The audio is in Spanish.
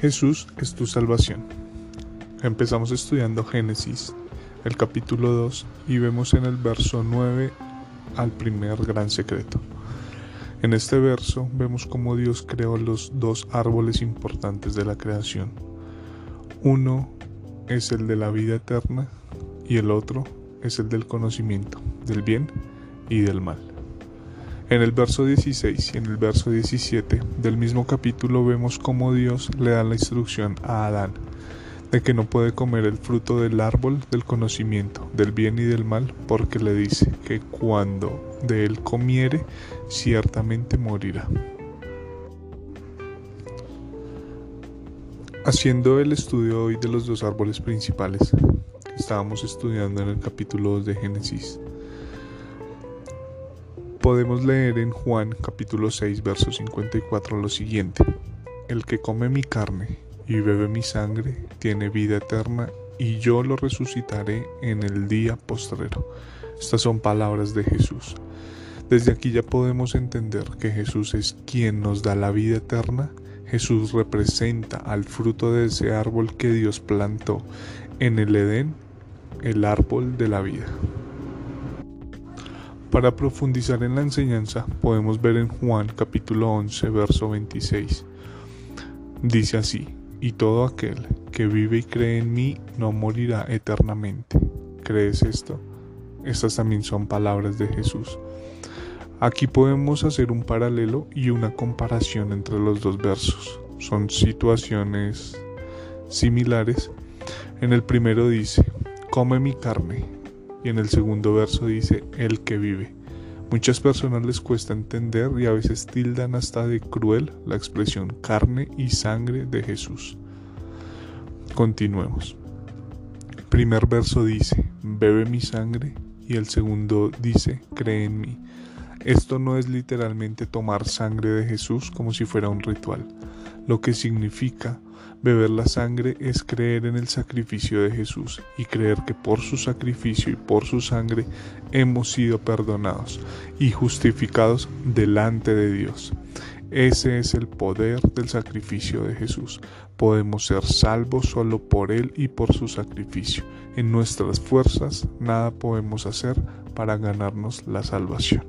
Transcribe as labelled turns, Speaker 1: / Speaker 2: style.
Speaker 1: Jesús es tu salvación. Empezamos estudiando Génesis, el capítulo 2, y vemos en el verso 9 al primer gran secreto. En este verso vemos cómo Dios creó los dos árboles importantes de la creación. Uno es el de la vida eterna y el otro es el del conocimiento del bien y del mal. En el verso 16 y en el verso 17 del mismo capítulo vemos cómo Dios le da la instrucción a Adán de que no puede comer el fruto del árbol del conocimiento del bien y del mal porque le dice que cuando de él comiere ciertamente morirá. Haciendo el estudio hoy de los dos árboles principales que estábamos estudiando en el capítulo 2 de Génesis, Podemos leer en Juan capítulo 6 verso 54 lo siguiente. El que come mi carne y bebe mi sangre tiene vida eterna y yo lo resucitaré en el día postrero. Estas son palabras de Jesús. Desde aquí ya podemos entender que Jesús es quien nos da la vida eterna. Jesús representa al fruto de ese árbol que Dios plantó en el Edén, el árbol de la vida. Para profundizar en la enseñanza podemos ver en Juan capítulo 11 verso 26. Dice así, y todo aquel que vive y cree en mí no morirá eternamente. ¿Crees esto? Estas también son palabras de Jesús. Aquí podemos hacer un paralelo y una comparación entre los dos versos. Son situaciones similares. En el primero dice, come mi carne y en el segundo verso dice el que vive. Muchas personas les cuesta entender y a veces tildan hasta de cruel la expresión carne y sangre de Jesús. Continuemos. El primer verso dice, bebe mi sangre y el segundo dice, cree en mí. Esto no es literalmente tomar sangre de Jesús como si fuera un ritual. Lo que significa Beber la sangre es creer en el sacrificio de Jesús y creer que por su sacrificio y por su sangre hemos sido perdonados y justificados delante de Dios. Ese es el poder del sacrificio de Jesús. Podemos ser salvos solo por Él y por su sacrificio. En nuestras fuerzas nada podemos hacer para ganarnos la salvación.